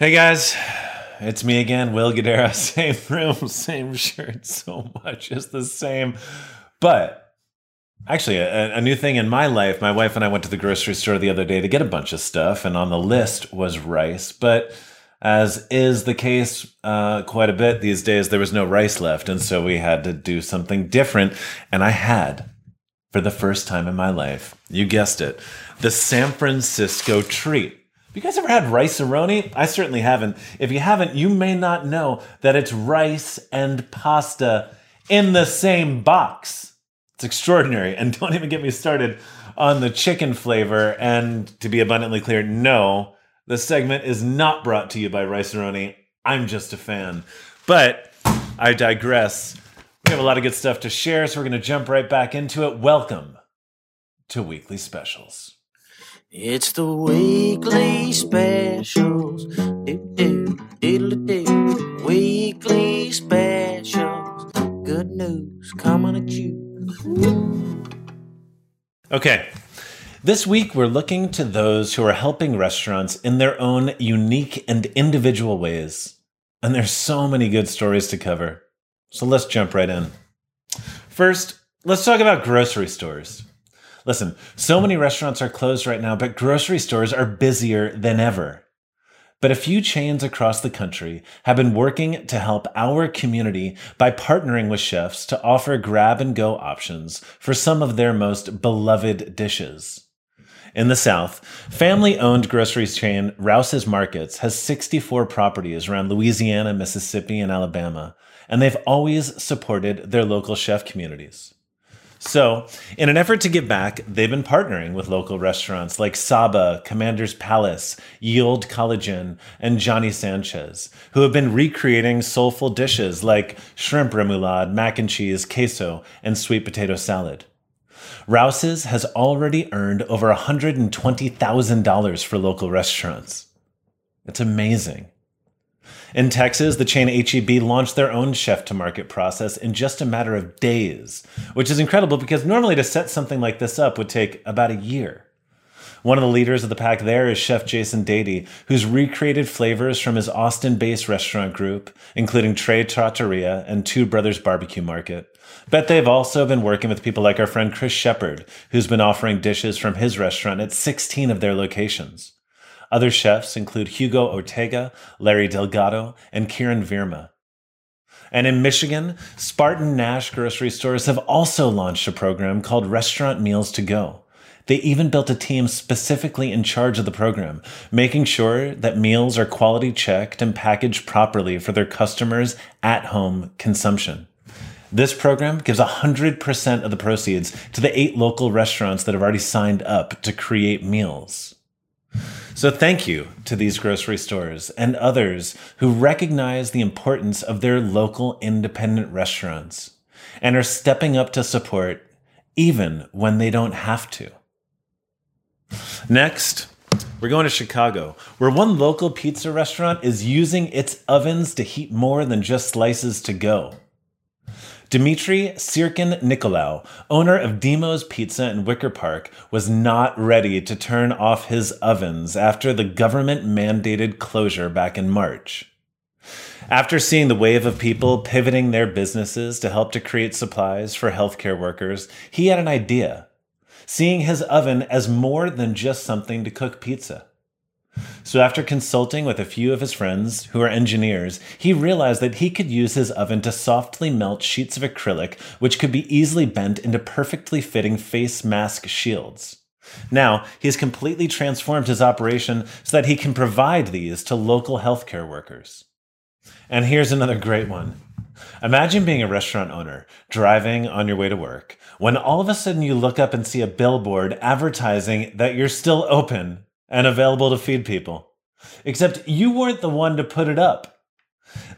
Hey guys, it's me again, Will Guidara. Same room, same shirt, so much is the same. But actually, a, a, new thing in my life, my wife and I went to the grocery store the other day to get a bunch of stuff, and on the list was rice. But as is the case uh, quite a bit these days, there was no rice left, and so we had to do something different. And I had, for the first time in my life, you guessed it, the San Francisco treat. You guys ever had rice-a-roni? I certainly haven't. If you haven't, you may not know that it's rice and pasta in the same box. It's extraordinary. And don't even get me started on the chicken flavor. And to be abundantly clear, no, the segment is not brought to you by Rice-A-Roni. I'm just a fan. But I digress. We have a lot of good stuff to share, so we're going to jump right back into it. Welcome to Weekly Specials. It's the weekly specials. Weekly specials. Good news coming at you. Okay. This week, we're looking to those who are helping restaurants in their own unique and individual ways. And there's so many good stories to cover. So let's jump right in. First, let's talk about grocery stores. Listen, so many restaurants are closed right now, but grocery stores are busier than ever. But a few chains across the country have been working to help our community by partnering with chefs to offer grab and go options for some of their most beloved dishes. In the South, family owned grocery chain Rouses Markets has 64 properties around Louisiana, Mississippi, and Alabama, and they've always supported their local chef communities. So, in an effort to give back, they've been partnering with local restaurants like Saba, Commander's Palace, Ye Olde College Inn, and Johnny Sanchez, who have been recreating soulful dishes like shrimp remoulade, mac and cheese, queso, and sweet potato salad. Rouse's has already earned over $120,000 for local restaurants. It's amazing. In Texas, the chain HEB launched their own chef to market process in just a matter of days, which is incredible because normally to set something like this up would take about a year. One of the leaders of the pack there is Chef Jason Dady, who's recreated flavors from his Austin based restaurant group, including Tre Trattoria and Two Brothers Barbecue Market. But they've also been working with people like our friend Chris Shepard, who's been offering dishes from his restaurant at 16 of their locations. Other chefs include Hugo Ortega, Larry Delgado, and Kiran Verma. And in Michigan, Spartan Nash grocery stores have also launched a program called Restaurant Meals to Go. They even built a team specifically in charge of the program, making sure that meals are quality checked and packaged properly for their customers' at home consumption. This program gives 100% of the proceeds to the eight local restaurants that have already signed up to create meals. So, thank you to these grocery stores and others who recognize the importance of their local independent restaurants and are stepping up to support even when they don't have to. Next, we're going to Chicago, where one local pizza restaurant is using its ovens to heat more than just slices to go. Dimitri Syrkin Nikolau, owner of Dimo's Pizza in Wicker Park, was not ready to turn off his ovens after the government mandated closure back in March. After seeing the wave of people pivoting their businesses to help to create supplies for healthcare workers, he had an idea, seeing his oven as more than just something to cook pizza. So, after consulting with a few of his friends who are engineers, he realized that he could use his oven to softly melt sheets of acrylic, which could be easily bent into perfectly fitting face mask shields. Now, he has completely transformed his operation so that he can provide these to local healthcare workers. And here's another great one. Imagine being a restaurant owner, driving on your way to work, when all of a sudden you look up and see a billboard advertising that you're still open and available to feed people. Except you weren't the one to put it up.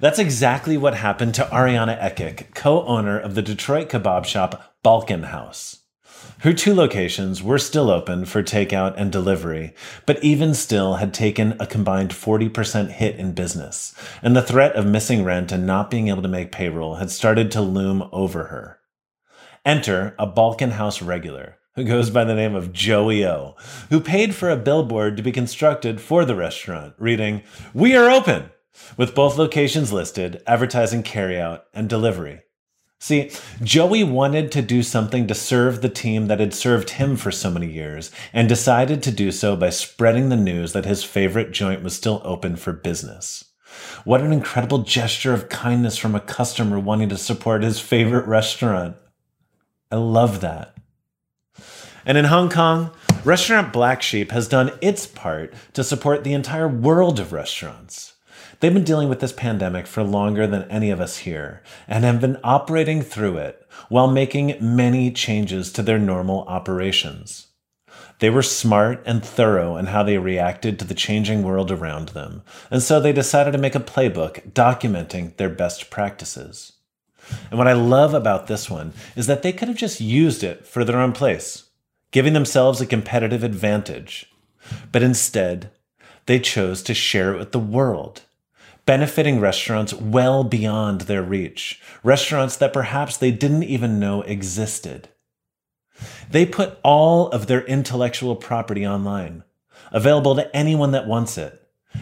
That's exactly what happened to Ariana Ekic, co owner of the Detroit kebab shop Balkan House. Her two locations were still open for takeout and delivery, but even still had taken a combined 40% hit in business, and the threat of missing rent and not being able to make payroll had started to loom over her. Enter a Balkan House regular, who goes by the name of Joey O, who paid for a billboard to be constructed for the restaurant, reading, We are open, with both locations listed, advertising carryout and delivery. See, Joey wanted to do something to serve the team that had served him for so many years and decided to do so by spreading the news that his favorite joint was still open for business. What an incredible gesture of kindness from a customer wanting to support his favorite restaurant. I love that. And in Hong Kong, Restaurant Black Sheep has done its part to support the entire world of restaurants. They've been dealing with this pandemic for longer than any of us here and have been operating through it while making many changes to their normal operations. They were smart and thorough in how they reacted to the changing world around them, and so they decided to make a playbook documenting their best practices. And what I love about this one is that they could have just used it for their own place, giving themselves a competitive advantage. But instead, they chose to share it with the world benefiting restaurants well beyond their reach, restaurants that perhaps they didn't even know existed. They put all of their intellectual property online, available to anyone that wants it.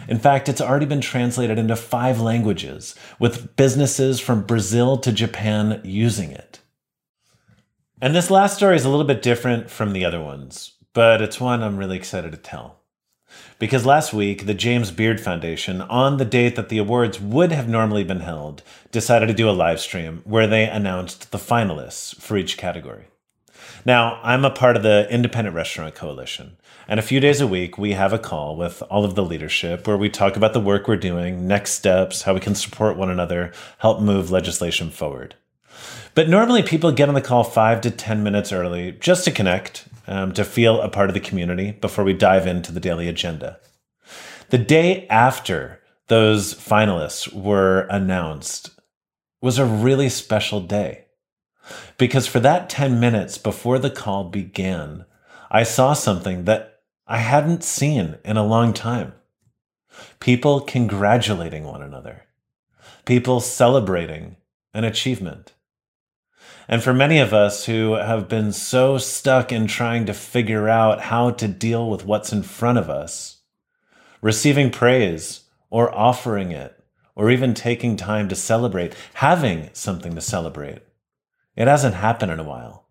In fact, it's already been translated into five languages, with businesses from Brazil to Japan using it. And this last story is a little bit different from the other ones, but it's one I'm really excited to tell. Because last week, the James Beard Foundation, on the date that the awards would have normally been held, decided to do a live stream where they announced the finalists for each category. Now, I'm a part of the Independent Restaurant Coalition, and a few days a week we have a call with all of the leadership where we talk about the work we're doing, next steps, how we can support one another, help move legislation forward. But normally people get on the call five to 10 minutes early just to connect um, to feel a part of the community before we dive into the daily agenda. The day after those finalists were announced was a really special day. Because for that 10 minutes before the call began, I saw something that I hadn't seen in a long time. People congratulating one another, people celebrating an achievement. And for many of us who have been so stuck in trying to figure out how to deal with what's in front of us, receiving praise or offering it, or even taking time to celebrate, having something to celebrate, it hasn't happened in a while.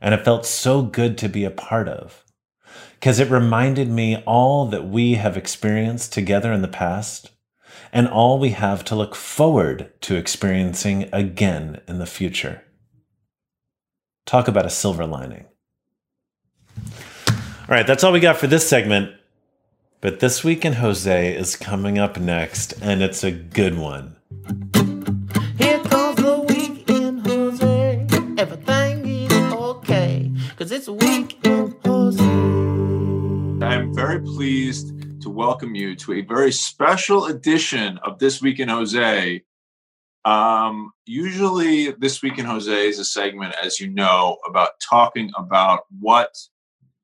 And it felt so good to be a part of because it reminded me all that we have experienced together in the past and all we have to look forward to experiencing again in the future. Talk about a silver lining. All right, that's all we got for this segment. But This Week in Jose is coming up next, and it's a good one. Here comes the week in Jose. Everything is okay. Cause it's a week in Jose. I'm very pleased to welcome you to a very special edition of This Week in Jose um, usually, this week in Jose is a segment, as you know, about talking about what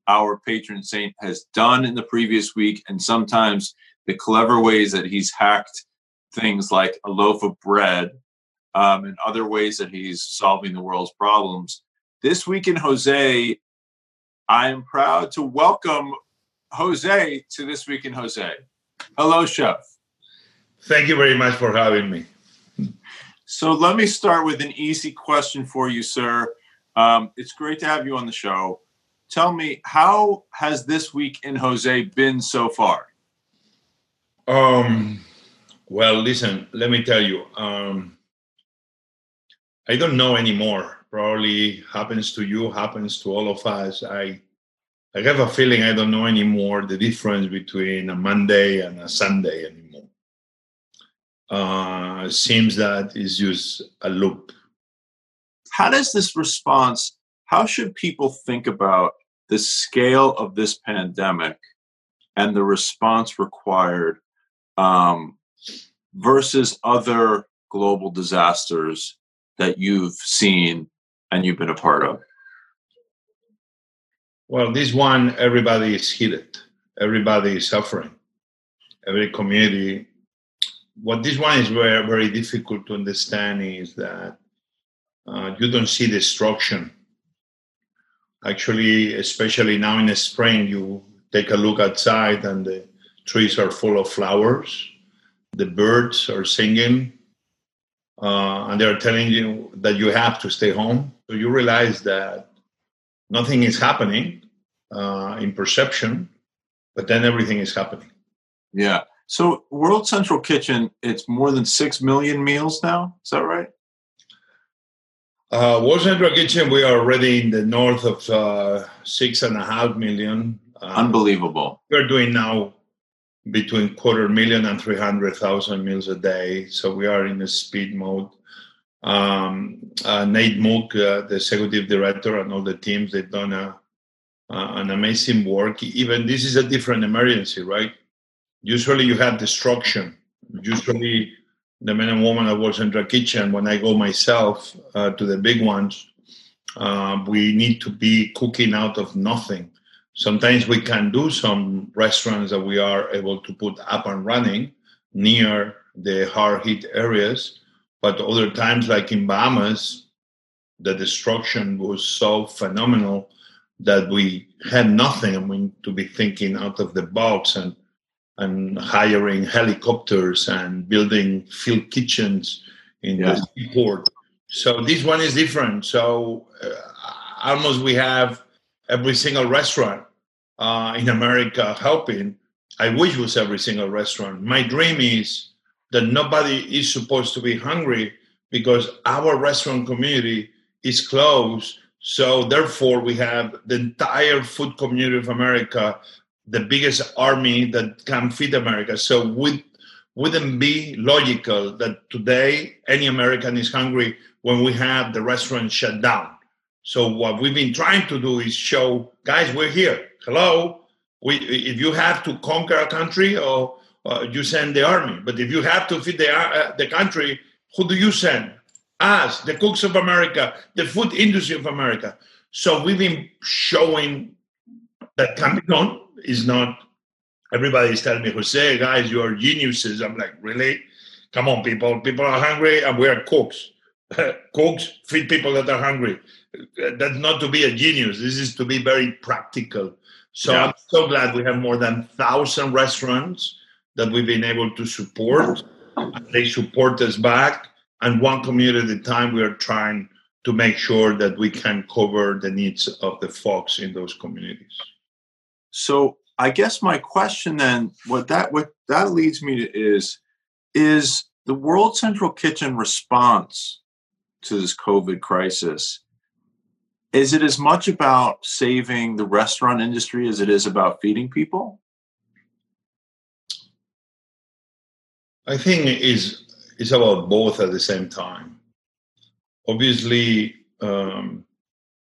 our patron saint has done in the previous week, and sometimes the clever ways that he's hacked things like a loaf of bread um, and other ways that he's solving the world's problems. This week in Jose, I am proud to welcome Jose to This Week in Jose. Hello, Chef. Thank you very much for having me. So let me start with an easy question for you, sir. Um, it's great to have you on the show. Tell me, how has this week in Jose been so far? Um, well, listen, let me tell you. Um, I don't know anymore. Probably happens to you, happens to all of us. I I have a feeling I don't know anymore the difference between a Monday and a Sunday anymore uh, seems that is just a loop. How does this response, how should people think about the scale of this pandemic and the response required um, versus other global disasters that you've seen and you've been a part of? Well, this one, everybody is hit. Everybody is suffering. Every community what this one is very, very difficult to understand is that uh, you don't see destruction actually, especially now in the spring, you take a look outside and the trees are full of flowers. The birds are singing, uh, and they're telling you that you have to stay home. So you realize that nothing is happening uh, in perception, but then everything is happening. Yeah. So World Central Kitchen, it's more than six million meals now. Is that right? Uh, World Central Kitchen, we are already in the north of uh, six and a half million. Uh, Unbelievable. we're doing now between quarter million and 300,000 meals a day. So we are in a speed mode. Um, uh, Nate Mook, uh, the executive director, and all the teams, they've done a, uh, an amazing work. Even this is a different emergency, right? Usually you have destruction. Usually the men and women that at in the Kitchen, when I go myself uh, to the big ones, uh, we need to be cooking out of nothing sometimes we can do some restaurants that we are able to put up and running near the hard hit areas but other times like in bahamas the destruction was so phenomenal that we had nothing i mean to be thinking out of the box and and hiring helicopters and building field kitchens in Yeah. the seaport so this one is different so uh, almost we have every single restaurant uh, in America helping. I wish it was every single restaurant. My dream is that nobody is supposed to be hungry because our restaurant community is closed. So therefore, we have the entire food community of America, the biggest army that can feed America. So would wouldn't be logical that today any American is hungry when we have the restaurant shut down. So what we've been trying to do is show, guys, we're here. Hello. We, if you have to conquer a country, or uh, you send the army. But if you have to feed the uh, the country, who do you send? Us, the cooks of America, the food industry of America. So we've been showing that can be done. Is not everybody is telling me, Jose, guys, you are geniuses. I'm like, really? Come on, people. People are hungry, and we are cooks. cooks feed people that are hungry that's not to be a genius. This is to be very practical. So Yeah. I'm so glad we have more than thousand restaurants that we've been able to support. They support us back, and one community at a time. We are trying to make sure that we can cover the needs of the folks in those communities. So I guess my question then, what that what that leads me to is, is the World Central Kitchen response to this COVID crisis, is it as much about saving the restaurant industry as it is about feeding people? I think is it's about both at the same time. Obviously, um,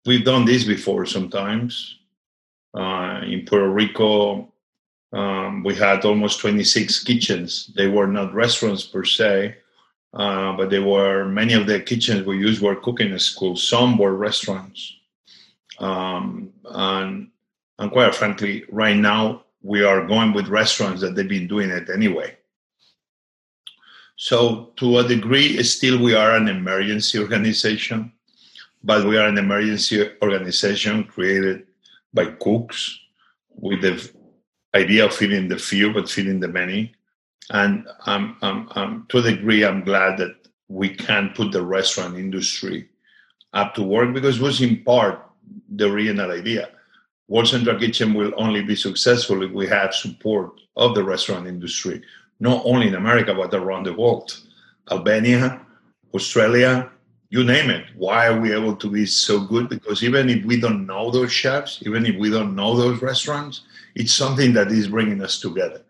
we've done this before sometimes. Uh, in Puerto Rico, um, we had almost 26 kitchens. They were not restaurants per se, uh, but they were many of the kitchens we used were cooking schools. Some were restaurants, um, and and quite frankly, right now we are going with restaurants that they've been doing it anyway. So, to a degree, still we are an emergency organization, but we are an emergency organization created by cooks with the idea of feeding the few but feeding the many. And um, um, um, to a degree, I'm glad that we can put the restaurant industry up to work because it was in part the original idea. World Central Kitchen will only be successful if we have support of the restaurant industry not only in America but around the world. Albania, Australia, you name it. Why are we able to be so good? Because even if we don't know those chefs, even if we don't know those restaurants, it's something that is bringing us together.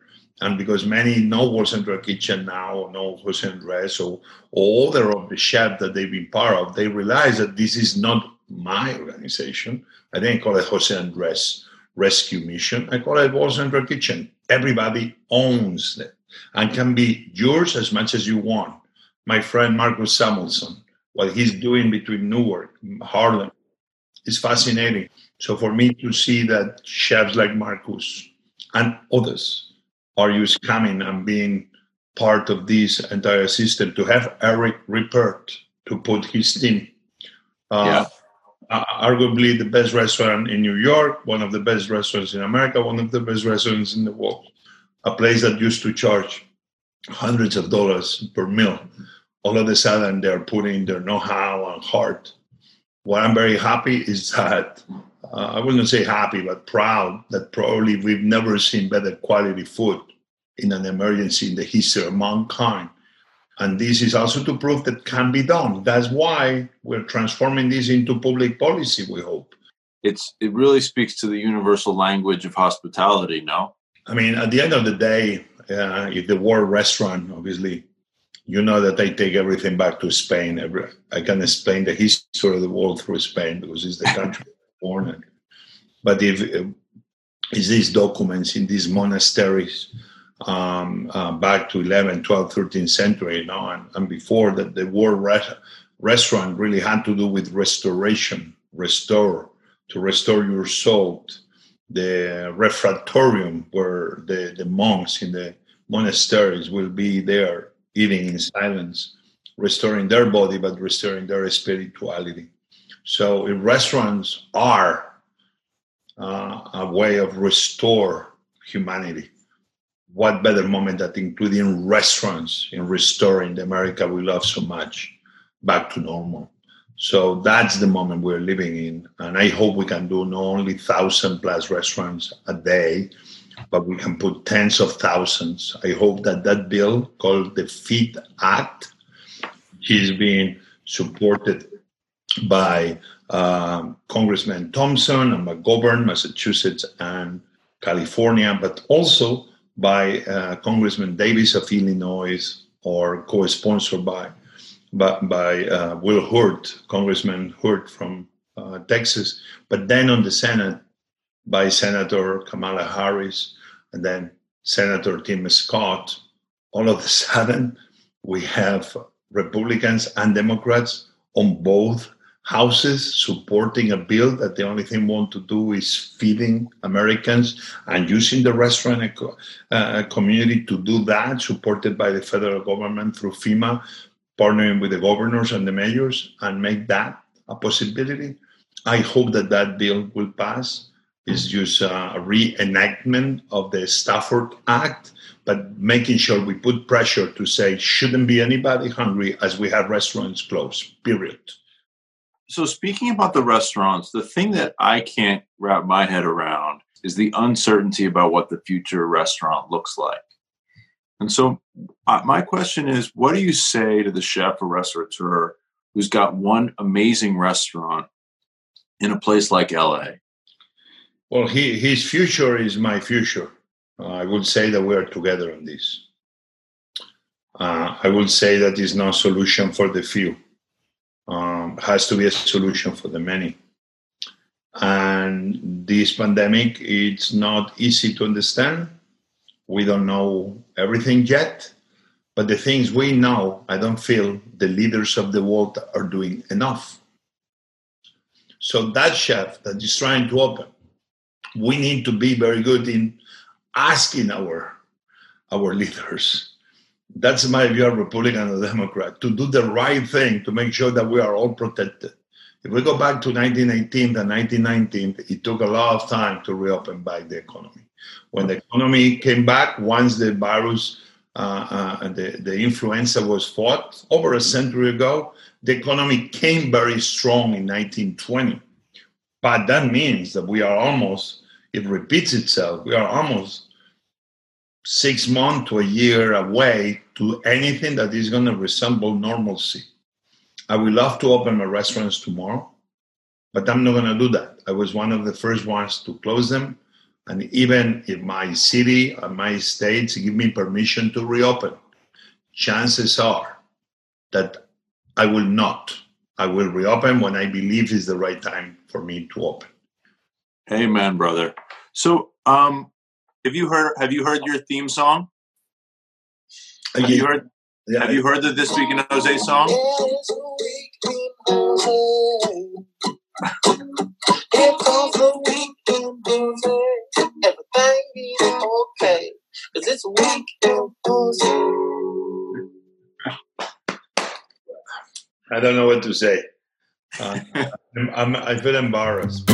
And because many know World Central Kitchen now, know Jose Andres, or, or other of the chefs that they've been part of, they realize that this is not my organization. I didn't call it Jose Andres Rescue Mission. I call it World Central Kitchen. Everybody owns it and can be yours as much as you want. My friend Marcus Samuelsson, what he's doing between Newark, and Harlem, is fascinating. So for me to see that chefs like Marcus and others are just coming and being part of this entire system, to have Eric Ripert to put his team uh, uh, arguably the best restaurant in New York, one of the best restaurants in America, one of the best restaurants in the world. A place that used to charge hundreds of dollars per meal. All of a sudden, they're putting their know-how and heart. What I'm very happy is that uh, I wouldn't say happy, but proud that probably we've never seen better quality food in an emergency in the history of mankind. And this is also to prove that can be done. That's why we're transforming this into public policy, we hope. It's it really speaks to the universal language of hospitality, no? I mean, at the end of the day, uh, if the word restaurant, obviously, you know that I take everything back to Spain. I can explain the history of the world through Spain because it's the country born in. But if is these documents in these monasteries um, uh, back to 11, 12, 13th century, you know, and, and before that, the word re- restaurant really had to do with restoration, restore, to restore your soul. The refectorium, where the, the monks in the monasteries will be there eating in silence, restoring their body, but restoring their spirituality. So, restaurants are uh, a way of restore humanity what better moment that including restaurants in restoring the America we love so much back to normal. So that's the moment we're living in. And I hope we can do not only thousand plus restaurants a day, but we can put tens of thousands. I hope that that bill called the FEED Act is being supported by um, Congressman Thompson and McGovern, Massachusetts and California, but also by uh, Congressman Davis of Illinois or co-sponsored by by, by uh, Will Hurd, Congressman Hurd from uh, Texas, but then on the Senate by Senator Kamala Harris and then Senator Tim Scott. All of a sudden, we have Republicans and Democrats on both houses supporting a bill that the only thing want to do is feeding Americans and using the restaurant uh, community to do that, supported by the federal government through FEMA, partnering with the governors and the mayors, and make that a possibility. I hope that that bill will pass. It's just a reenactment of the Stafford Act, but making sure we put pressure to say shouldn't be anybody hungry as we have restaurants closed. Period so speaking about the restaurants, the thing that I can't wrap my head around is the uncertainty about what the future restaurant looks like. And so uh, my question is, what do you say to the chef or restaurateur who's got one amazing restaurant in a place like LA? Well, he, his future is my future. Uh, I would say that we are together on this. Uh, I would say that is no solution for the few um, has to be a solution for the many. And this pandemic, it's not easy to understand. We don't know everything yet, but the things we know, I don't feel the leaders of the world are doing enough. So that chef that is trying to open, we need to be very good in asking our our leaders that's my view of Republican and Democrat, to do the right thing to make sure that we are all protected. If we go back to 1918 and 1919, it took a lot of time to reopen back the economy. When the economy came back, once the virus, uh, uh, the, the influenza was fought over a century ago, the economy came very strong in 1920. But that means that we are almost, it repeats itself, we are almost six months to a year away to anything that is going to resemble normalcy. I would love to open my restaurants tomorrow, but I'm not going to do that. I was one of the first ones to close them. And even if my city and my states give me permission to reopen, chances are that I will not. I will reopen when I believe is the right time for me to open. Amen, brother. So, um, have you heard? Have you heard your theme song? Have you heard? Yeah. Have you heard the This Week in Jose song? Here comes the weekend, Jose. Everything is okay. Cause it's Jose. I don't know what to say. Uh, I'm, I'm, I feel embarrassed.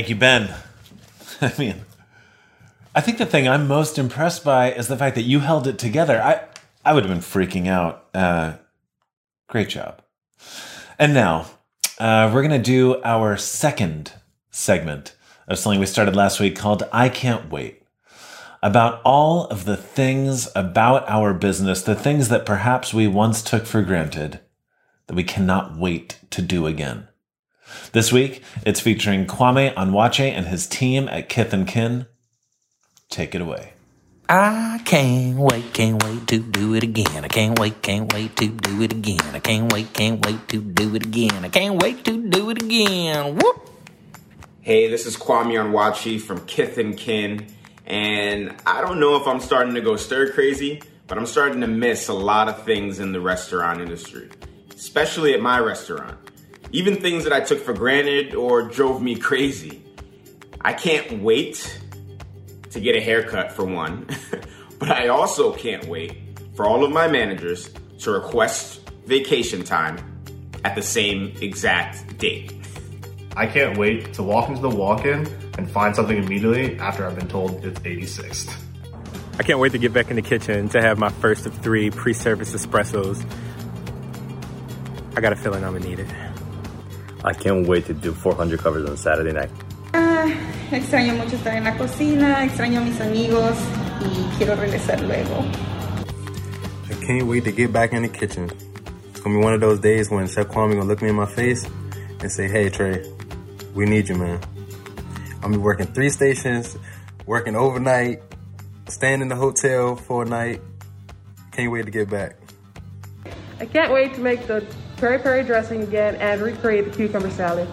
Thank you, Ben. I mean, I think the thing I'm most impressed by is the fact that you held it together. I, I would have been freaking out. Uh, great job. And now, uh, we're going to do our second segment of something we started last week called I Can't Wait. About all of the things about our business, the things that perhaps we once took for granted that we cannot wait to do again. This week, it's featuring Kwame Onwuachi and his team at Kith and Kin. Take it away. I can't wait, can't wait to do it again. I can't wait, can't wait to do it again. I can't wait, can't wait to do it again. I can't wait to do it again. Whoop! Hey, this is Kwame Onwuachi from Kith and Kin, and I don't know if I'm starting to go stir crazy, but I'm starting to miss a lot of things in the restaurant industry, especially at my restaurant. Even things that I took for granted or drove me crazy. I can't wait to get a haircut for one, but I also can't wait for all of my managers to request vacation time at the same exact date. I can't wait to walk into the walk-in and find something immediately after I've been told it's 86th. I can't wait to get back in the kitchen to have my first of three pre-service espressos. I got a feeling I'm gonna need it. I can't wait to do 400 covers on Saturday night. Ah, extraño mucho estar en la cocina, extraño a mis amigos y quiero regresar luego. I can't wait to get back in the kitchen. It's gonna be one of those days when Chef Kwame gonna look me in my face and say, "Hey Trey, we need you, man." I'm gonna be working three stations, working overnight, staying in the hotel for a night. Can't wait to get back. I can't wait to make the peri peri dressing again and recreate the cucumber salad.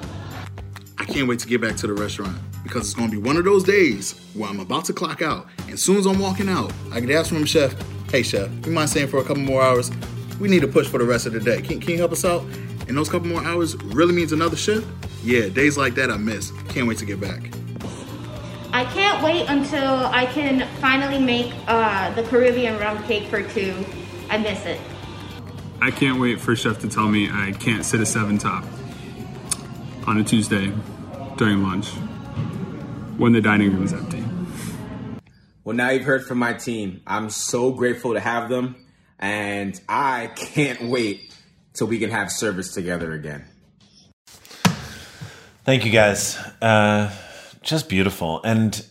I can't wait to get back to the restaurant because it's going to be one of those days where I'm about to clock out. And as soon as I'm walking out, I get asked from the chef, hey, chef, you mind staying for a couple more hours? We need to push for the rest of the day. Can, can you help us out? And those couple more hours really means another shift? Yeah, days like that I miss. Can't wait to get back. I can't wait until I can finally make uh, the Caribbean rum cake for two. I miss it. I can't wait for Chef to tell me I can't sit a seven top on a Tuesday during lunch when the dining room is empty. Well, now you've heard from my team. I'm so grateful to have them, and I can't wait till we can have service together again. Thank you guys. Uh, just beautiful. And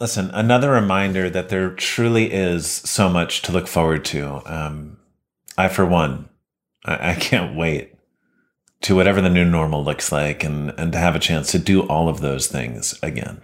listen, another reminder that there truly is so much to look forward to. Um, I, for one, I, I can't wait to whatever the new normal looks like and, and to have a chance to do all of those things again.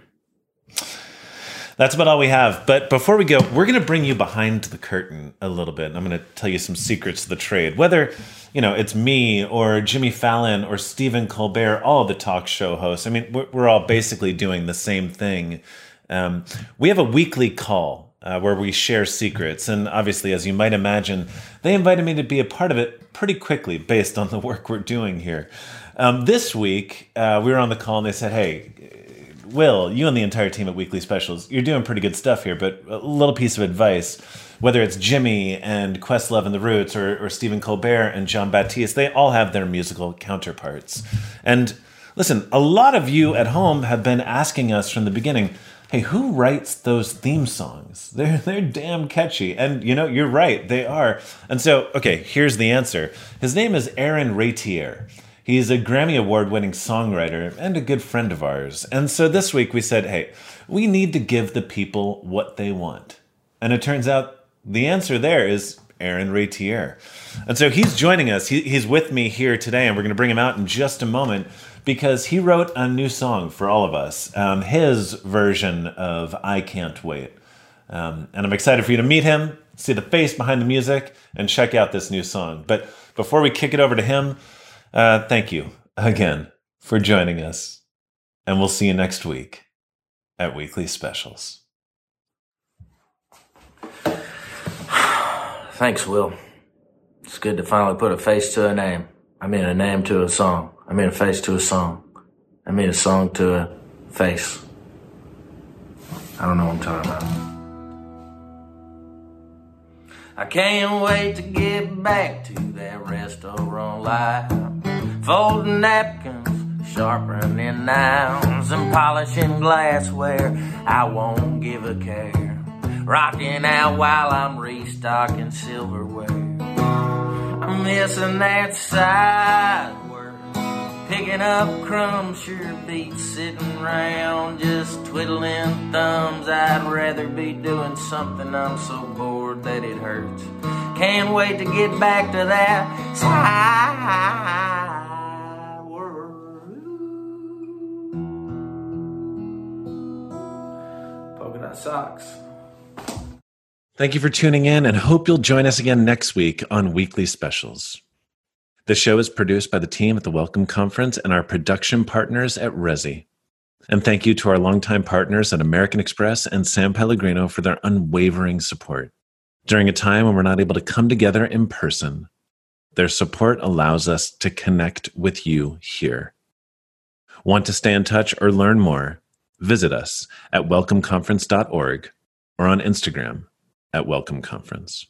That's about all we have. But before we go, we're going to bring you behind the curtain a little bit. I'm going to tell you some secrets of the trade. Whether, you know, it's me or Jimmy Fallon or Stephen Colbert, all the talk show hosts. I mean, we're, we're all basically doing the same thing. Um, we have a weekly call uh, where we share secrets. And obviously, as you might imagine, they invited me to be a part of it pretty quickly based on the work we're doing here. Um, this week, uh, we were on the call and they said, hey, Will, you and the entire team at Weekly Specials, you're doing pretty good stuff here, but a little piece of advice. Whether it's Jimmy and Questlove and the Roots or, or Stephen Colbert and Jon Batiste, they all have their musical counterparts. And listen, a lot of you at home have been asking us from the beginning, hey, who writes those theme songs? They're they're damn catchy. And you know, you're right, they are. And so, okay, here's the answer. His name is Aaron Raitiere. He's a Grammy Award winning songwriter and a good friend of ours. And so this week we said, hey, we need to give the people what they want. And it turns out the answer there is Aaron Raitiere. And so he's joining us. He, he's with me here today, and we're going to bring him out in just a moment because he wrote a new song for all of us, um, his version of I Can't Wait. Um, and I'm excited for you to meet him, see the face behind the music, and check out this new song. But before we kick it over to him, uh, thank you again for joining us. And we'll see you next week at Weekly Specials. Thanks, Will. It's good to finally put a face to a name. I mean, a name to a song. I mean, a face to a song. I mean, a song to a face. I don't know what I'm talking about. I can't wait to get back to that restaurant life. Folding napkins, sharpening knives, and polishing glassware. I won't give a care. Rocking out while I'm restocking silverware. I'm missing that side work. Picking up crumbs sure beats sitting around just twiddling thumbs. I'd rather be doing something I'm so bored that it hurts. Can't wait to get back to that side socks. Thank you for tuning in and hope you'll join us again next week on Weekly Specials. The show is produced by the team at the Welcome Conference and our production partners at Resy. And thank you to our longtime partners at American Express and San Pellegrino for their unwavering support. During a time when we're not able to come together in person, their support allows us to connect with you here. Want to stay in touch or learn more? Visit us at welcomeconference.org or on Instagram at Welcome Conference.